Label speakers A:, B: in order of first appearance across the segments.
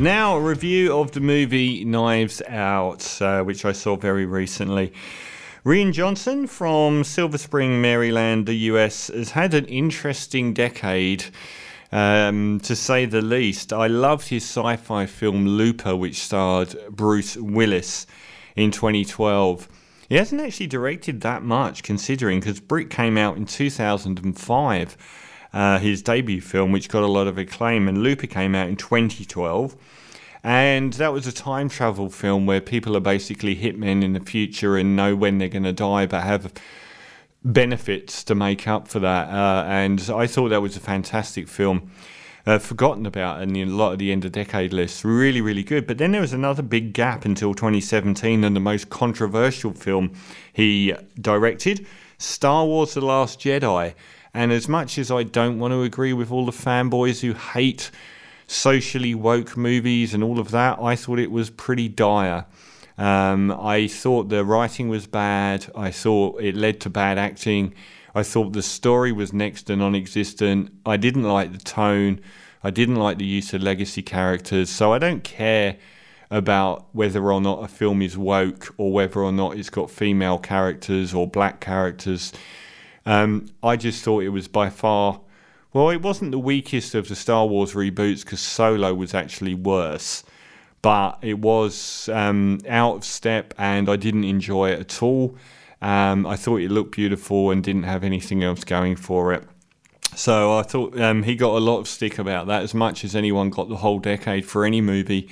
A: Now, a review of the movie Knives Out, uh, which I saw very recently. Rian Johnson from Silver Spring, Maryland, the US, has had an interesting decade. Um, to say the least, I loved his sci fi film Looper, which starred Bruce Willis in 2012. He hasn't actually directed that much, considering, because Brick came out in 2005 uh, his debut film, which got a lot of acclaim, and Looper came out in 2012. And that was a time travel film where people are basically hitmen in the future and know when they're going to die, but have benefits to make up for that. Uh, and I thought that was a fantastic film. Uh, forgotten about in a lot of the end of decade lists. Really, really good. But then there was another big gap until 2017, and the most controversial film he directed Star Wars The Last Jedi. And as much as I don't want to agree with all the fanboys who hate socially woke movies and all of that, I thought it was pretty dire. Um, I thought the writing was bad. I thought it led to bad acting. I thought the story was next to non existent. I didn't like the tone. I didn't like the use of legacy characters. So I don't care about whether or not a film is woke or whether or not it's got female characters or black characters. Um, I just thought it was by far, well, it wasn't the weakest of the Star Wars reboots because Solo was actually worse, but it was um, out of step and I didn't enjoy it at all. Um, I thought it looked beautiful and didn't have anything else going for it. So I thought um, he got a lot of stick about that, as much as anyone got the whole decade for any movie.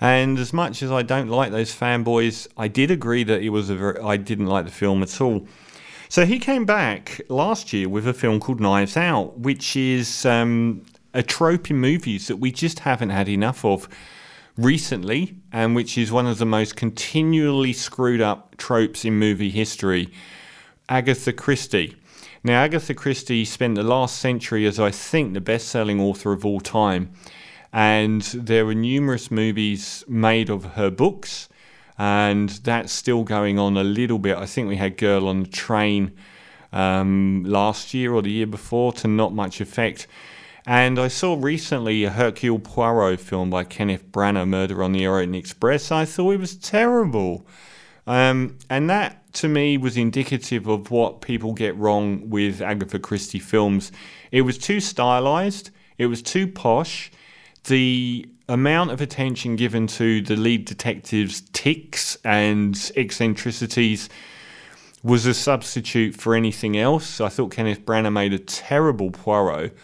A: And as much as I don't like those fanboys, I did agree that it was a very, I didn't like the film at all. So he came back last year with a film called Knives Out, which is um, a trope in movies that we just haven't had enough of recently, and which is one of the most continually screwed up tropes in movie history Agatha Christie. Now, Agatha Christie spent the last century as, I think, the best selling author of all time. And there were numerous movies made of her books and that's still going on a little bit. I think we had Girl on the Train um, last year or the year before to not much effect. And I saw recently a Hercule Poirot film by Kenneth Branagh, Murder on the Orient Express. I thought it was terrible. Um, and that to me was indicative of what people get wrong with Agatha Christie films. It was too stylized, it was too posh. The amount of attention given to the lead detective's ticks and eccentricities was a substitute for anything else. I thought Kenneth Branagh made a terrible Poirot.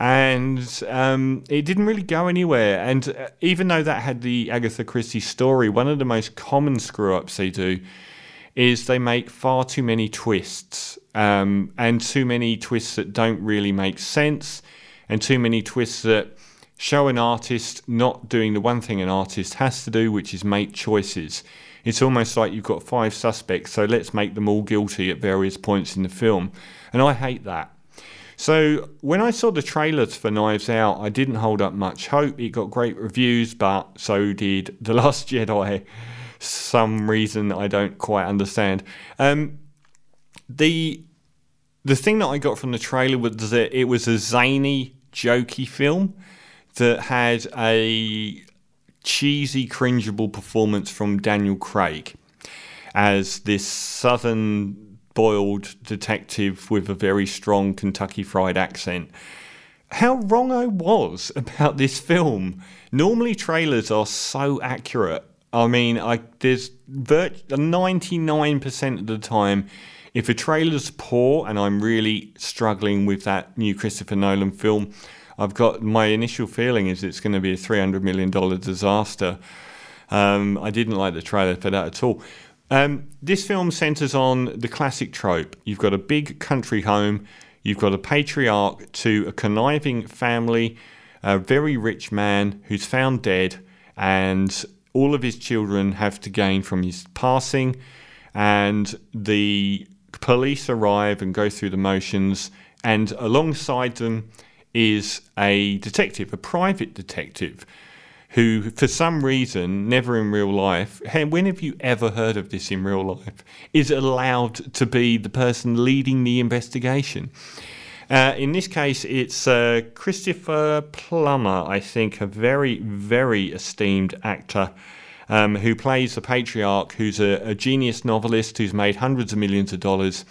A: And um, it didn't really go anywhere. And uh, even though that had the Agatha Christie story, one of the most common screw ups they do is they make far too many twists um, and too many twists that don't really make sense and too many twists that show an artist not doing the one thing an artist has to do, which is make choices. It's almost like you've got five suspects, so let's make them all guilty at various points in the film. And I hate that. So when I saw the trailers for Knives Out, I didn't hold up much hope. It got great reviews, but so did The Last Jedi. Some reason I don't quite understand. Um, the the thing that I got from the trailer was that it was a zany, jokey film that had a cheesy, cringeable performance from Daniel Craig as this southern boiled detective with a very strong Kentucky fried accent. How wrong I was about this film. Normally, trailers are so accurate. I mean, I, there's 99% of the time, if a trailer's poor and I'm really struggling with that new Christopher Nolan film, I've got my initial feeling is it's going to be a $300 million disaster. Um, I didn't like the trailer for that at all. Um, this film centers on the classic trope. You've got a big country home, you've got a patriarch to a conniving family, a very rich man who's found dead, and all of his children have to gain from his passing. And the police arrive and go through the motions, and alongside them is a detective, a private detective, who, for some reason, never in real life, hey, when have you ever heard of this in real life, is allowed to be the person leading the investigation. Uh, in this case, it's uh, Christopher Plummer, I think, a very, very esteemed actor um, who plays the patriarch, who's a, a genius novelist who's made hundreds of millions of dollars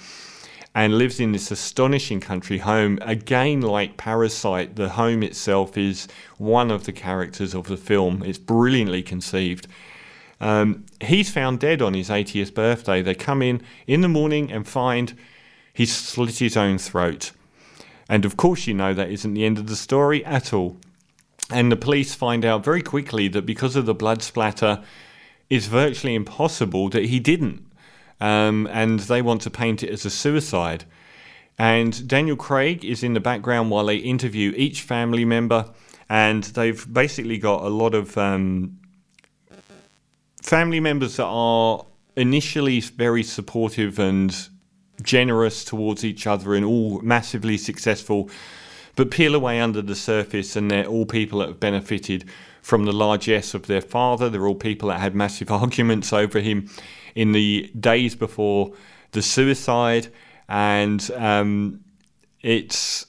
A: and lives in this astonishing country home. Again, like Parasite, the home itself is one of the characters of the film. It's brilliantly conceived. Um, he's found dead on his 80th birthday. They come in in the morning and find he's slit his own throat. And of course, you know that isn't the end of the story at all. And the police find out very quickly that because of the blood splatter, it's virtually impossible that he didn't. Um, and they want to paint it as a suicide. And Daniel Craig is in the background while they interview each family member. And they've basically got a lot of um, family members that are initially very supportive and generous towards each other and all massively successful but peel away under the surface, and they're all people that have benefited from the largesse of their father. They're all people that had massive arguments over him in the days before the suicide, and um, it's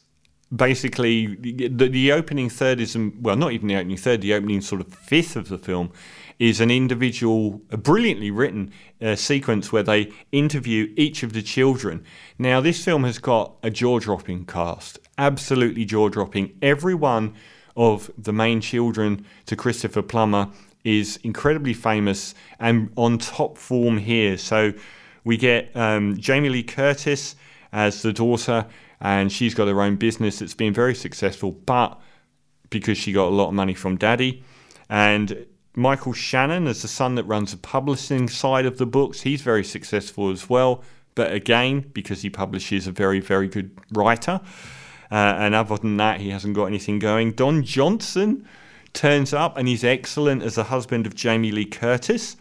A: basically the, the opening third is well, not even the opening third, the opening sort of fifth of the film is an individual, a brilliantly written uh, sequence where they interview each of the children. Now, this film has got a jaw dropping cast, absolutely jaw dropping. Every one of the main children to Christopher Plummer is incredibly famous and on top form here. So we get um, Jamie Lee Curtis as the daughter, and she's got her own business that's been very successful, but because she got a lot of money from daddy. And Michael Shannon as the son that runs the publishing side of the books. He's very successful as well, but again, because he publishes a very, very good writer. Uh, and other than that, he hasn't got anything going. Don Johnson turns up and he's excellent as the husband of Jamie Lee Curtis.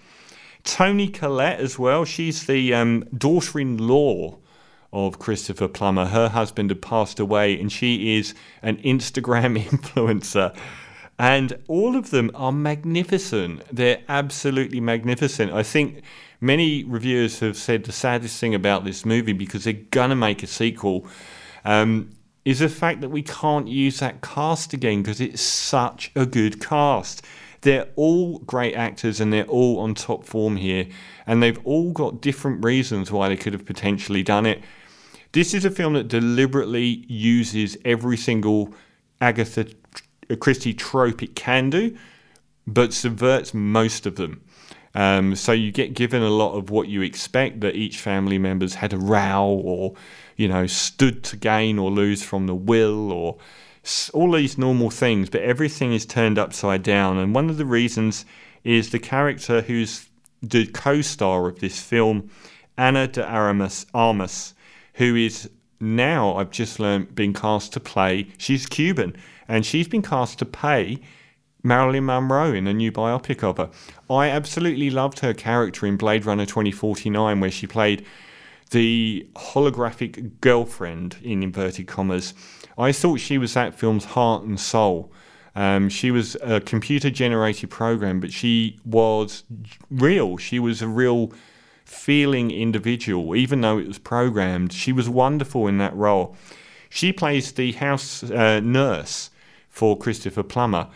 A: Toni Collette as well. She's the um, daughter in law of Christopher Plummer. Her husband had passed away, and she is an Instagram influencer. And all of them are magnificent. They're absolutely magnificent. I think many reviewers have said the saddest thing about this movie, because they're going to make a sequel, um, is the fact that we can't use that cast again because it's such a good cast. They're all great actors and they're all on top form here, and they've all got different reasons why they could have potentially done it. This is a film that deliberately uses every single Agatha Christie trope it can do, but subverts most of them. Um, so you get given a lot of what you expect that each family member's had a row or you know, stood to gain or lose from the will or all these normal things, but everything is turned upside down. And one of the reasons is the character who's the co star of this film, Ana de Armas, Armas, who is now, I've just learned, being cast to play, she's Cuban, and she's been cast to play Marilyn Monroe in a new biopic of her. I absolutely loved her character in Blade Runner 2049, where she played the holographic girlfriend in inverted commas. I thought she was that film's heart and soul. Um, she was a computer generated program, but she was real. She was a real feeling individual, even though it was programmed. She was wonderful in that role. She plays the house uh, nurse for Christopher Plummer.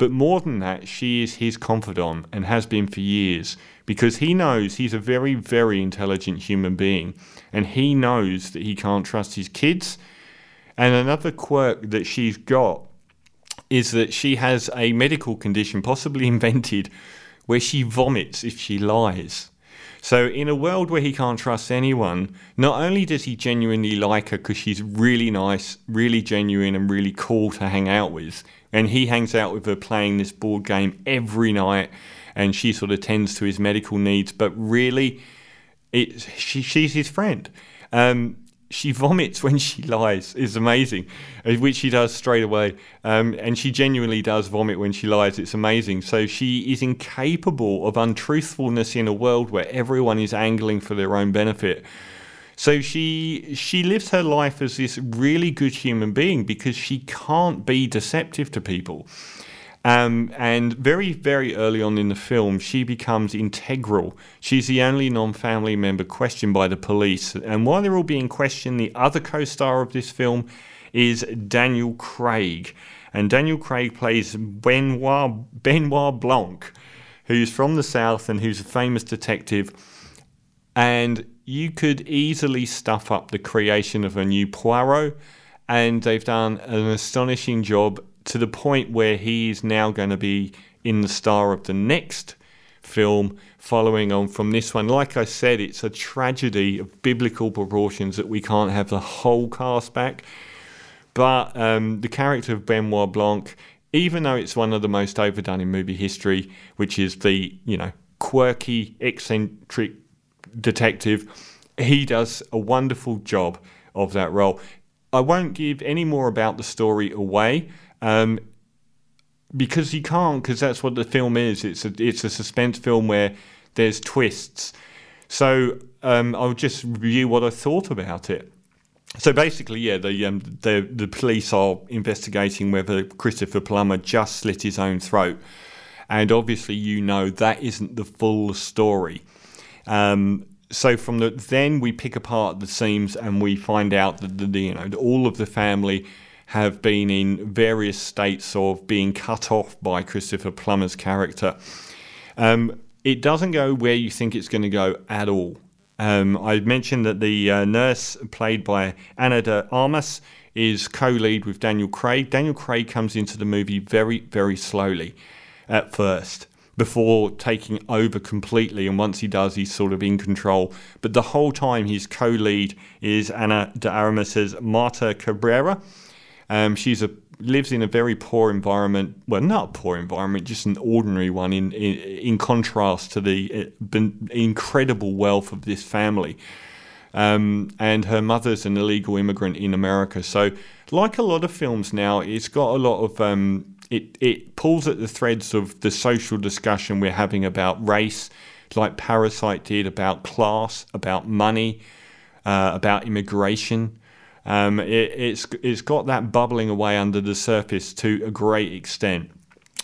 A: But more than that, she is his confidant and has been for years because he knows he's a very, very intelligent human being and he knows that he can't trust his kids. And another quirk that she's got is that she has a medical condition, possibly invented, where she vomits if she lies. So, in a world where he can't trust anyone, not only does he genuinely like her because she's really nice, really genuine, and really cool to hang out with, and he hangs out with her playing this board game every night, and she sort of tends to his medical needs. But really, it she, she's his friend. Um, she vomits when she lies is amazing, uh, which she does straight away. Um, and she genuinely does vomit when she lies. It's amazing. So she is incapable of untruthfulness in a world where everyone is angling for their own benefit. So she she lives her life as this really good human being because she can't be deceptive to people. Um, and very, very early on in the film, she becomes integral. She's the only non family member questioned by the police. And while they're all being questioned, the other co star of this film is Daniel Craig. And Daniel Craig plays Benoit, Benoit Blanc, who's from the South and who's a famous detective. And you could easily stuff up the creation of a new Poirot, and they've done an astonishing job to the point where he is now going to be in the star of the next film following on from this one. Like I said, it's a tragedy of biblical proportions that we can't have the whole cast back. But um, the character of Benoit Blanc, even though it's one of the most overdone in movie history, which is the, you know, quirky, eccentric detective, he does a wonderful job of that role. I won't give any more about the story away. Um, because you can't, because that's what the film is. It's a it's a suspense film where there's twists. So um, I'll just review what I thought about it. So basically, yeah, the um, the the police are investigating whether Christopher Plummer just slit his own throat, and obviously, you know that isn't the full story. Um, so from the then we pick apart the seams and we find out that the, the you know all of the family have been in various states of being cut off by Christopher Plummer's character. Um, it doesn't go where you think it's going to go at all. Um, I mentioned that the uh, nurse, played by Ana de Armas, is co lead with Daniel Craig. Daniel Craig comes into the movie very, very slowly at first before taking over completely. And once he does, he's sort of in control. But the whole time, his co lead is Ana de Armas' Marta Cabrera. Um, she's a lives in a very poor environment. Well, not a poor environment, just an ordinary one. In in, in contrast to the uh, incredible wealth of this family, um, and her mother's an illegal immigrant in America. So, like a lot of films now, it's got a lot of um, it. It pulls at the threads of the social discussion we're having about race, like Parasite did about class, about money, uh, about immigration. Um, it, it's it's got that bubbling away under the surface to a great extent.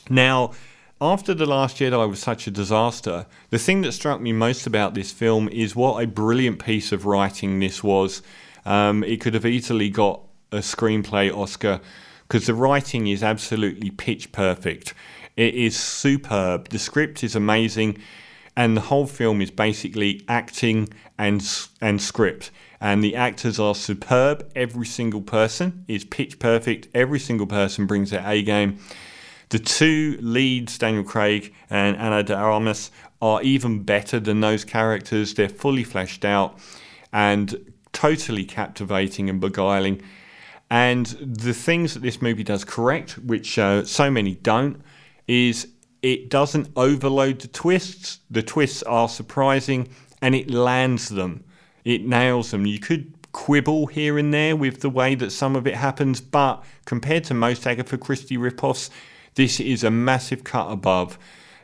A: Now, after The Last Jedi was such a disaster, the thing that struck me most about this film is what a brilliant piece of writing this was. Um, it could have easily got a screenplay Oscar because the writing is absolutely pitch perfect. It is superb. The script is amazing, and the whole film is basically acting and and script and the actors are superb. Every single person is pitch perfect. Every single person brings their A game. The two leads, Daniel Craig and Ana de Armas, are even better than those characters. They're fully fleshed out and totally captivating and beguiling. And the things that this movie does correct, which uh, so many don't, is it doesn't overload the twists. The twists are surprising and it lands them it nails them. You could quibble here and there with the way that some of it happens, but compared to most Agatha Christie ripoffs, this is a massive cut above.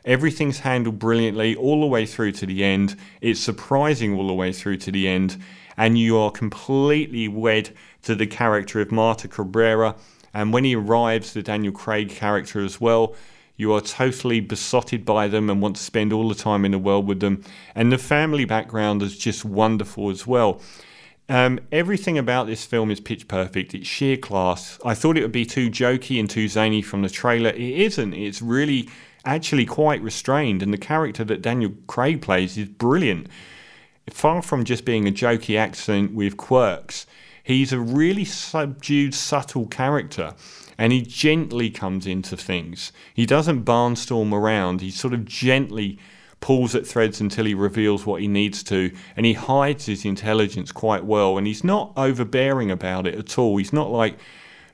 A: Everything's handled brilliantly all the way through to the end. It's surprising all the way through to the end, and you are completely wed to the character of Marta Cabrera. And when he arrives, the Daniel Craig character as well, you are totally besotted by them and want to spend all the time in the world with them. And the family background is just wonderful as well. Um, everything about this film is pitch perfect. It's sheer class. I thought it would be too jokey and too zany from the trailer. It isn't. It's really actually quite restrained, and the character that Daniel Craig plays is brilliant. Far from just being a jokey accent with quirks, he's a really subdued, subtle character and he gently comes into things. He doesn't barnstorm around, he sort of gently pulls at threads until he reveals what he needs to, and he hides his intelligence quite well, and he's not overbearing about it at all. He's not like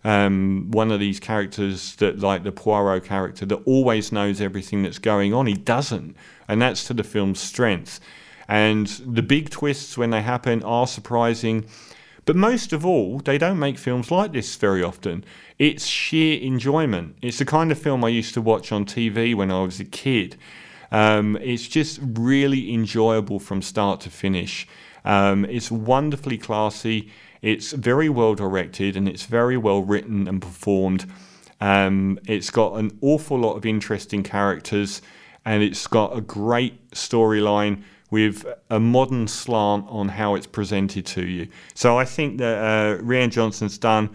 A: um, one of these characters that, like the Poirot character, that always knows everything that's going on. He doesn't, and that's to the film's strength. And the big twists when they happen are surprising. But most of all, they don't make films like this very often. It's sheer enjoyment. It's the kind of film I used to watch on TV when I was a kid. Um, it's just really enjoyable from start to finish. Um, it's wonderfully classy. It's very well directed and it's very well written and performed. Um, it's got an awful lot of interesting characters and it's got a great storyline with a modern slant on how it's presented to you. So I think that uh, Rian Johnson's done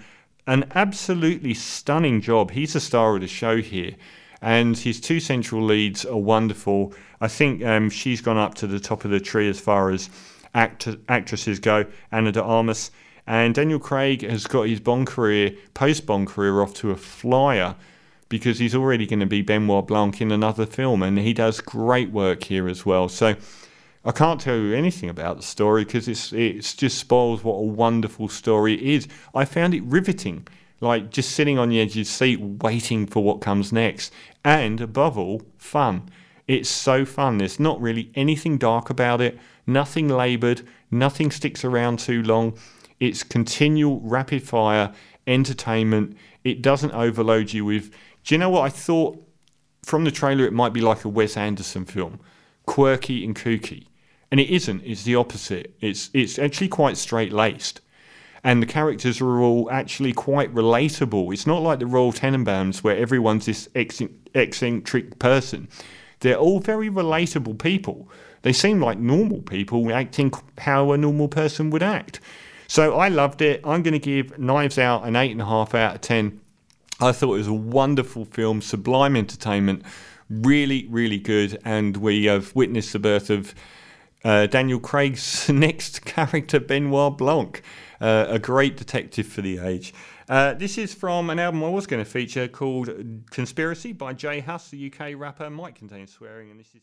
A: an absolutely stunning job. He's the star of the show here, and his two central leads are wonderful. I think um, she's gone up to the top of the tree as far as act- actresses go. Ana de Armas and Daniel Craig has got his Bond career, post Bond career, off to a flyer because he's already going to be Benoit Blanc in another film, and he does great work here as well. So I can't tell you anything about the story because it's it's just spoils what a wonderful story it is. I found it riveting, like just sitting on the edge of your seat, waiting for what comes next, and above all, fun. It's so fun. There's not really anything dark about it, nothing laboured, nothing sticks around too long. It's continual rapid fire entertainment. It doesn't overload you with. Do you know what I thought from the trailer? It might be like a Wes Anderson film, quirky and kooky, and it isn't. It's the opposite. It's it's actually quite straight laced, and the characters are all actually quite relatable. It's not like the Royal Tenenbaums where everyone's this eccentric person. They're all very relatable people. They seem like normal people acting how a normal person would act. So I loved it. I'm going to give Knives Out an 8.5 out of 10. I thought it was a wonderful film, sublime entertainment, really, really good. And we have witnessed the birth of uh, Daniel Craig's next character, Benoit Blanc, uh, a great detective for the age. Uh, this is from an album I was going to feature called Conspiracy by J Hus, the UK rapper. Might contain swearing, and this is.